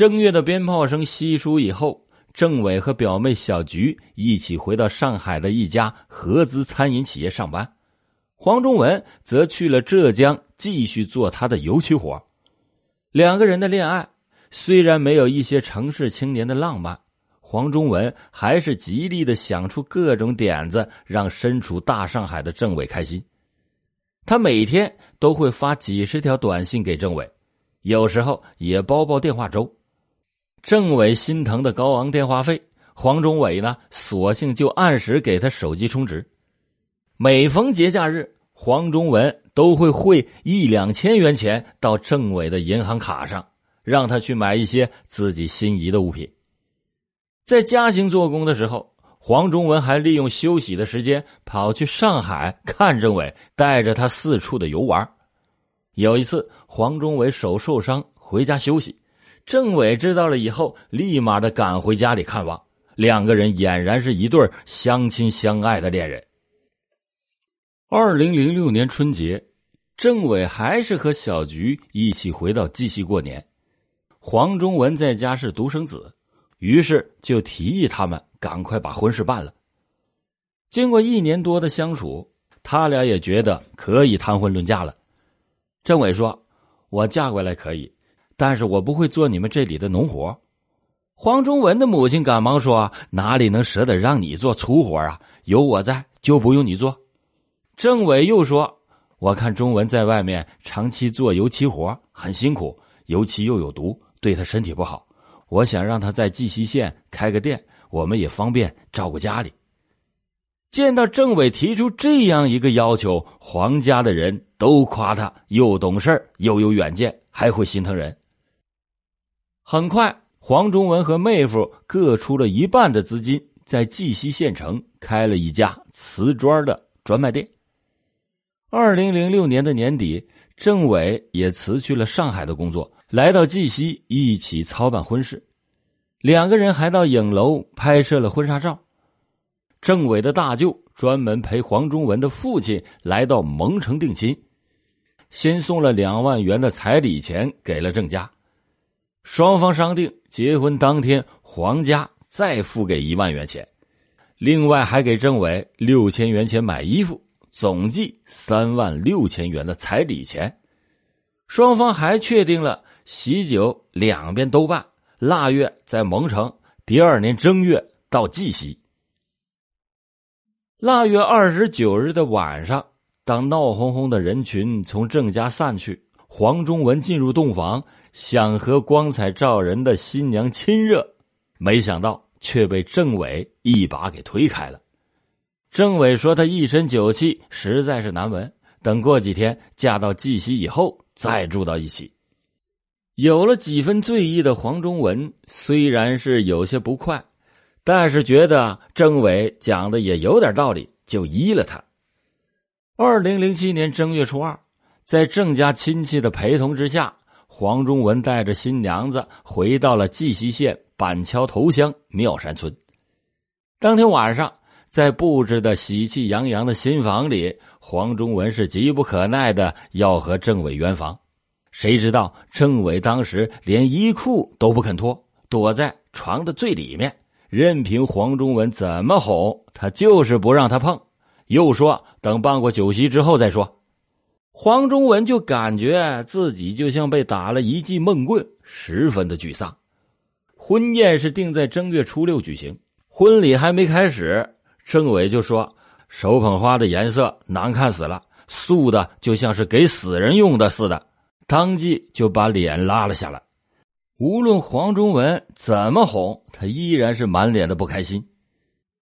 正月的鞭炮声稀疏以后，郑伟和表妹小菊一起回到上海的一家合资餐饮企业上班，黄忠文则去了浙江继续做他的油漆活。两个人的恋爱虽然没有一些城市青年的浪漫，黄忠文还是极力的想出各种点子，让身处大上海的郑伟开心。他每天都会发几十条短信给郑伟，有时候也包包电话粥。郑伟心疼的高昂电话费，黄忠伟呢，索性就按时给他手机充值。每逢节假日，黄忠文都会汇一两千元钱到郑伟的银行卡上，让他去买一些自己心仪的物品。在嘉兴做工的时候，黄忠文还利用休息的时间跑去上海看郑伟，带着他四处的游玩。有一次，黄忠伟手受伤回家休息。郑伟知道了以后，立马的赶回家里看望，两个人俨然是一对相亲相爱的恋人。二零零六年春节，郑伟还是和小菊一起回到绩溪过年。黄忠文在家是独生子，于是就提议他们赶快把婚事办了。经过一年多的相处，他俩也觉得可以谈婚论嫁了。郑伟说：“我嫁过来可以。”但是我不会做你们这里的农活。黄忠文的母亲赶忙说：“哪里能舍得让你做粗活啊？有我在，就不用你做。”郑伟又说：“我看中文在外面长期做油漆活，很辛苦，油漆又有毒，对他身体不好。我想让他在绩溪县开个店，我们也方便照顾家里。”见到郑伟提出这样一个要求，黄家的人都夸他又懂事又有远见，还会心疼人。很快，黄忠文和妹夫各出了一半的资金，在绩溪县城开了一家瓷砖的专卖店。二零零六年的年底，郑伟也辞去了上海的工作，来到绩溪一起操办婚事。两个人还到影楼拍摄了婚纱照。郑伟的大舅专门陪黄忠文的父亲来到蒙城定亲，先送了两万元的彩礼钱给了郑家。双方商定，结婚当天，黄家再付给一万元钱，另外还给郑伟六千元钱买衣服，总计三万六千元的彩礼钱。双方还确定了喜酒两边都办，腊月在蒙城，第二年正月到绩溪。腊月二十九日的晚上，当闹哄哄的人群从郑家散去，黄忠文进入洞房。想和光彩照人的新娘亲热，没想到却被郑伟一把给推开了。郑伟说：“他一身酒气，实在是难闻。等过几天嫁到绩溪以后，再住到一起。”有了几分醉意的黄忠文虽然是有些不快，但是觉得郑伟讲的也有点道理，就依了他。二零零七年正月初二，在郑家亲戚的陪同之下。黄忠文带着新娘子回到了绩溪县板桥头乡妙山村。当天晚上，在布置的喜气洋洋的新房里，黄忠文是急不可耐的要和郑伟圆房。谁知道郑伟当时连衣裤都不肯脱，躲在床的最里面，任凭黄忠文怎么哄，他就是不让他碰，又说等办过酒席之后再说。黄忠文就感觉自己就像被打了一记闷棍，十分的沮丧。婚宴是定在正月初六举行，婚礼还没开始，郑伟就说：“手捧花的颜色难看死了，素的就像是给死人用的似的。”当即就把脸拉了下来。无论黄忠文怎么哄，他依然是满脸的不开心。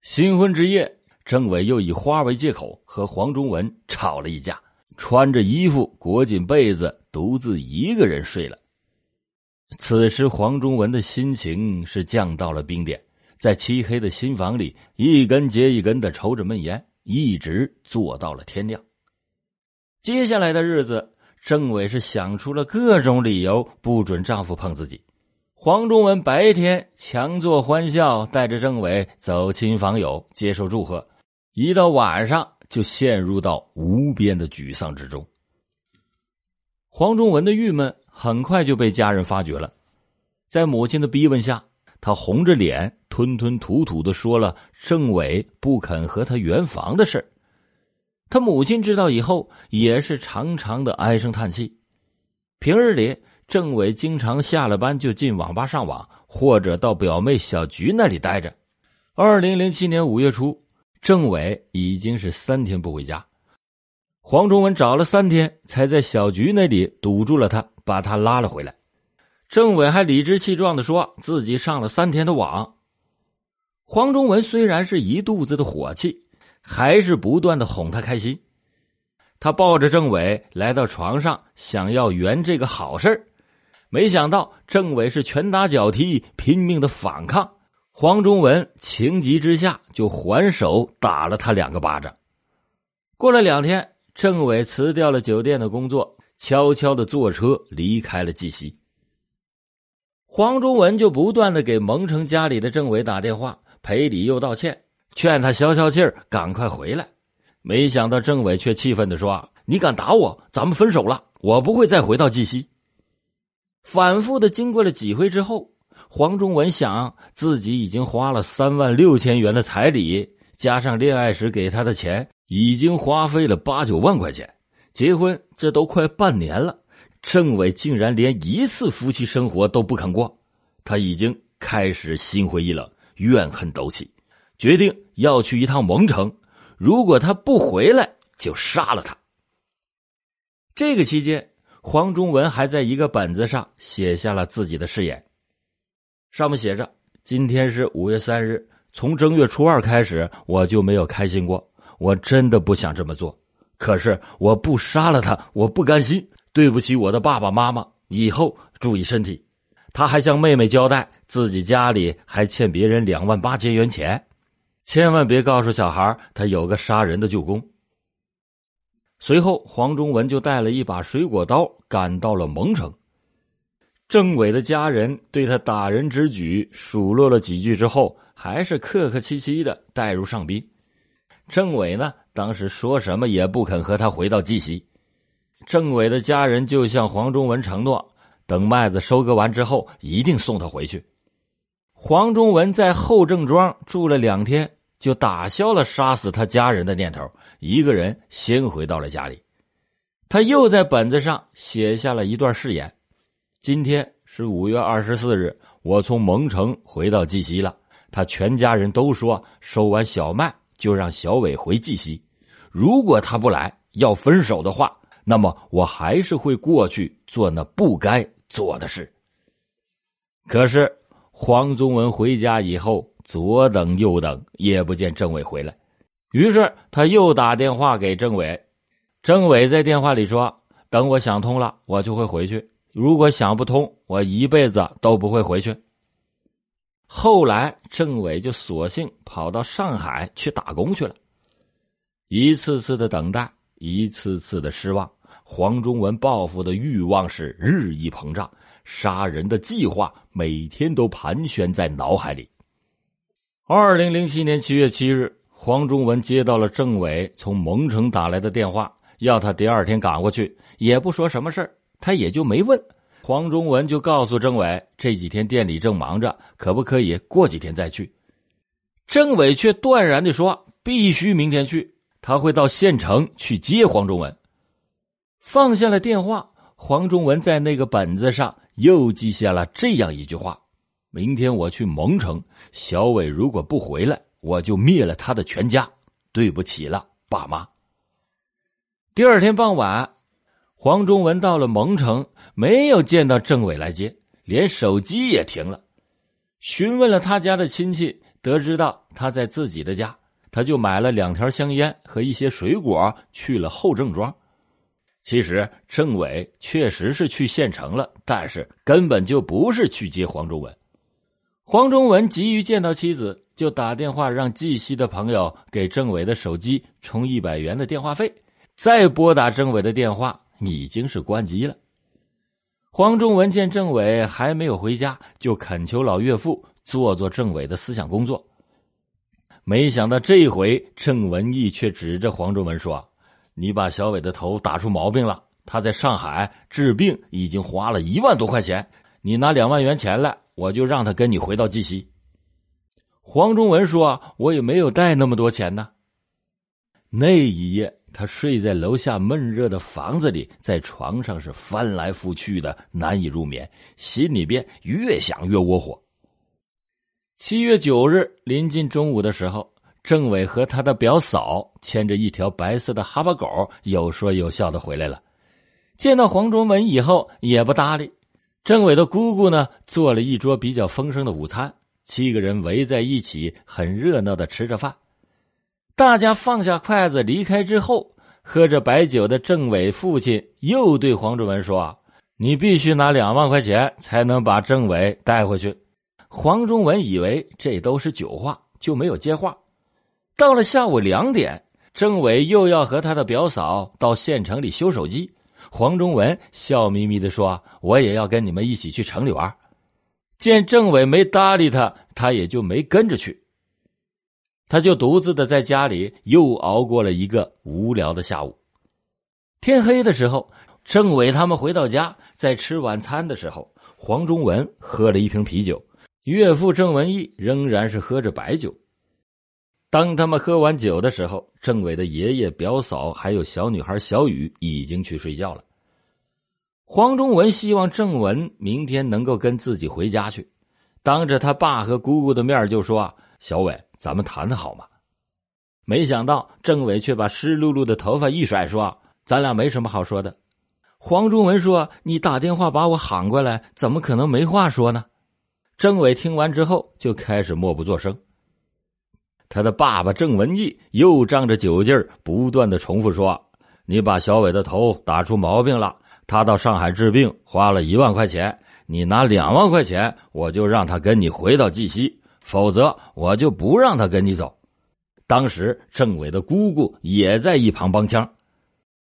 新婚之夜，郑伟又以花为借口和黄忠文吵了一架。穿着衣服裹紧被子，独自一个人睡了。此时，黄忠文的心情是降到了冰点，在漆黑的新房里，一根接一根的抽着闷烟，一直坐到了天亮。接下来的日子，郑伟是想出了各种理由，不准丈夫碰自己。黄忠文白天强作欢笑，带着郑伟走亲访友，接受祝贺；一到晚上，就陷入到无边的沮丧之中。黄忠文的郁闷很快就被家人发觉了。在母亲的逼问下，他红着脸，吞吞吐吐的说了郑伟不肯和他圆房的事他母亲知道以后，也是长长的唉声叹气。平日里，郑伟经常下了班就进网吧上网，或者到表妹小菊那里待着。二零零七年五月初，郑伟已经是三天不回家。黄忠文找了三天，才在小菊那里堵住了他，把他拉了回来。郑伟还理直气壮的说自己上了三天的网。黄忠文虽然是一肚子的火气，还是不断的哄他开心。他抱着郑伟来到床上，想要圆这个好事没想到郑伟是拳打脚踢，拼命的反抗。黄忠文情急之下就还手打了他两个巴掌。过了两天。郑伟辞掉了酒店的工作，悄悄的坐车离开了绩溪。黄忠文就不断的给蒙城家里的郑伟打电话，赔礼又道歉，劝他消消气儿，赶快回来。没想到郑伟却气愤的说：“你敢打我，咱们分手了，我不会再回到绩溪。”反复的经过了几回之后，黄忠文想自己已经花了三万六千元的彩礼，加上恋爱时给他的钱。已经花费了八九万块钱，结婚这都快半年了，郑伟竟然连一次夫妻生活都不肯过，他已经开始心灰意冷，怨恨斗起，决定要去一趟蒙城，如果他不回来，就杀了他。这个期间，黄忠文还在一个本子上写下了自己的誓言，上面写着：“今天是五月三日，从正月初二开始，我就没有开心过。”我真的不想这么做，可是我不杀了他，我不甘心。对不起，我的爸爸妈妈，以后注意身体。他还向妹妹交代，自己家里还欠别人两万八千元钱，千万别告诉小孩他有个杀人的舅公。随后，黄忠文就带了一把水果刀赶到了蒙城。郑伟的家人对他打人之举数落了几句之后，还是客客气气的带入上宾。郑伟呢，当时说什么也不肯和他回到绩溪。郑伟的家人就向黄忠文承诺，等麦子收割完之后，一定送他回去。黄忠文在后郑庄住了两天，就打消了杀死他家人的念头，一个人先回到了家里。他又在本子上写下了一段誓言：“今天是五月二十四日，我从蒙城回到绩溪了。他全家人都说，收完小麦。”就让小伟回绩溪，如果他不来要分手的话，那么我还是会过去做那不该做的事。可是黄宗文回家以后，左等右等也不见郑伟回来，于是他又打电话给郑伟。郑伟在电话里说：“等我想通了，我就会回去；如果想不通，我一辈子都不会回去。”后来，郑伟就索性跑到上海去打工去了。一次次的等待，一次次的失望，黄忠文报复的欲望是日益膨胀，杀人的计划每天都盘旋在脑海里。二零零七年七月七日，黄忠文接到了郑伟从蒙城打来的电话，要他第二天赶过去，也不说什么事他也就没问。黄忠文就告诉郑伟，这几天店里正忙着，可不可以过几天再去？郑伟却断然的说：“必须明天去，他会到县城去接黄忠文。”放下了电话，黄忠文在那个本子上又记下了这样一句话：“明天我去蒙城，小伟如果不回来，我就灭了他的全家。对不起了，爸妈。”第二天傍晚。黄忠文到了蒙城，没有见到郑伟来接，连手机也停了。询问了他家的亲戚，得知到他在自己的家，他就买了两条香烟和一些水果，去了后郑庄。其实郑伟确实是去县城了，但是根本就不是去接黄忠文。黄忠文急于见到妻子，就打电话让绩溪的朋友给郑伟的手机充一百元的电话费，再拨打郑伟的电话。已经是关机了。黄忠文见郑伟还没有回家，就恳求老岳父做做郑伟的思想工作。没想到这回郑文义却指着黄忠文说：“你把小伟的头打出毛病了，他在上海治病已经花了一万多块钱，你拿两万元钱来，我就让他跟你回到绩溪。黄忠文说：“我也没有带那么多钱呢。”那一夜，他睡在楼下闷热的房子里，在床上是翻来覆去的，难以入眠，心里边越想越窝火。七月九日临近中午的时候，政委和他的表嫂牵着一条白色的哈巴狗，有说有笑的回来了。见到黄忠文以后，也不搭理。政委的姑姑呢，做了一桌比较丰盛的午餐，七个人围在一起，很热闹的吃着饭。大家放下筷子离开之后，喝着白酒的政委父亲又对黄忠文说：“你必须拿两万块钱才能把政委带回去。”黄忠文以为这都是酒话，就没有接话。到了下午两点，政委又要和他的表嫂到县城里修手机。黄忠文笑眯眯的说：“我也要跟你们一起去城里玩。”见政委没搭理他，他也就没跟着去。他就独自的在家里又熬过了一个无聊的下午。天黑的时候，政委他们回到家，在吃晚餐的时候，黄忠文喝了一瓶啤酒。岳父郑文义仍然是喝着白酒。当他们喝完酒的时候，郑伟的爷爷、表嫂还有小女孩小雨已经去睡觉了。黄忠文希望郑文明天能够跟自己回家去，当着他爸和姑姑的面就说：“小伟，咱们谈谈好吗？”没想到郑伟却把湿漉漉的头发一甩，说：“咱俩没什么好说的。”黄忠文说：“你打电话把我喊过来，怎么可能没话说呢？”郑伟听完之后，就开始默不作声。他的爸爸郑文义又仗着酒劲儿，不断的重复说：“你把小伟的头打出毛病了，他到上海治病花了一万块钱，你拿两万块钱，我就让他跟你回到绩溪，否则我就不让他跟你走。”当时郑伟的姑姑也在一旁帮腔。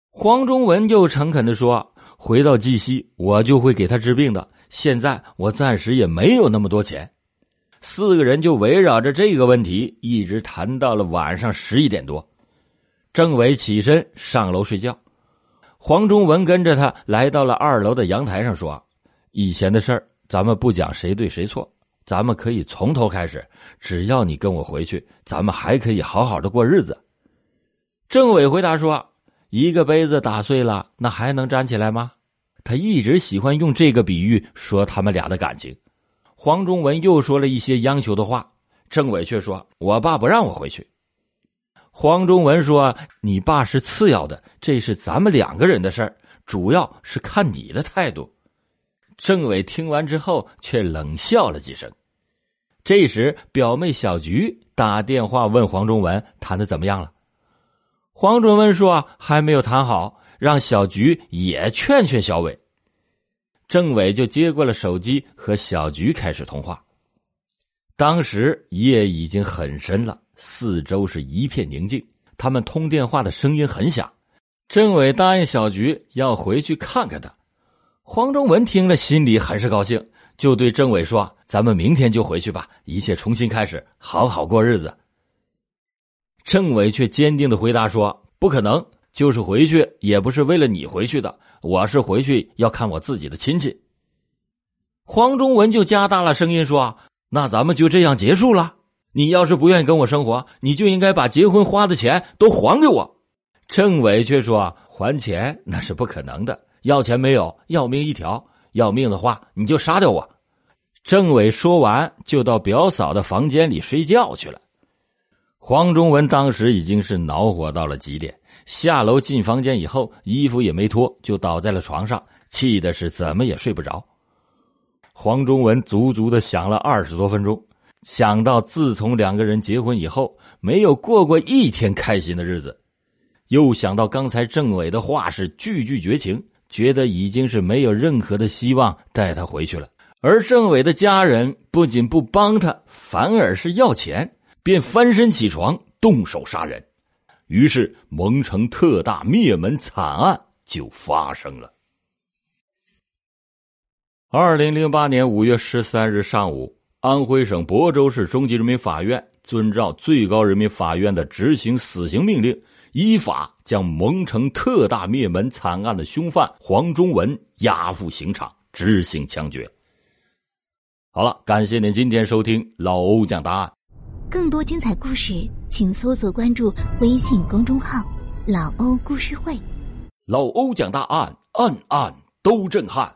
黄忠文就诚恳的说：“回到绩溪，我就会给他治病的。”现在我暂时也没有那么多钱，四个人就围绕着这个问题一直谈到了晚上十一点多。政委起身上楼睡觉，黄忠文跟着他来到了二楼的阳台上，说：“以前的事儿咱们不讲谁对谁错，咱们可以从头开始。只要你跟我回去，咱们还可以好好的过日子。”政委回答说：“一个杯子打碎了，那还能粘起来吗？”他一直喜欢用这个比喻说他们俩的感情。黄忠文又说了一些央求的话，政委却说：“我爸不让我回去。”黄忠文说：“你爸是次要的，这是咱们两个人的事儿，主要是看你的态度。”政委听完之后却冷笑了几声。这时，表妹小菊打电话问黄忠文谈的怎么样了。黄忠文说：“还没有谈好。”让小菊也劝劝小伟，政委就接过了手机和小菊开始通话。当时夜已经很深了，四周是一片宁静。他们通电话的声音很响。政委答应小菊要回去看看他。黄忠文听了心里很是高兴，就对政委说：“咱们明天就回去吧，一切重新开始，好好过日子。”政委却坚定的回答说：“不可能。”就是回去也不是为了你回去的，我是回去要看我自己的亲戚。黄忠文就加大了声音说：“那咱们就这样结束了。你要是不愿意跟我生活，你就应该把结婚花的钱都还给我。”政委却说：“还钱那是不可能的，要钱没有，要命一条。要命的话，你就杀掉我。”政委说完，就到表嫂的房间里睡觉去了。黄忠文当时已经是恼火到了极点。下楼进房间以后，衣服也没脱，就倒在了床上，气的是怎么也睡不着。黄忠文足足的想了二十多分钟，想到自从两个人结婚以后，没有过过一天开心的日子，又想到刚才政委的话是句句绝情，觉得已经是没有任何的希望带他回去了。而政委的家人不仅不帮他，反而是要钱，便翻身起床，动手杀人。于是，蒙城特大灭门惨案就发生了。二零零八年五月十三日上午，安徽省亳州市中级人民法院遵照最高人民法院的执行死刑命令，依法将蒙城特大灭门惨案的凶犯黄忠文押赴刑场执行枪决。好了，感谢您今天收听老欧讲答案。更多精彩故事，请搜索关注微信公众号“老欧故事会”。老欧讲大案，案案都震撼。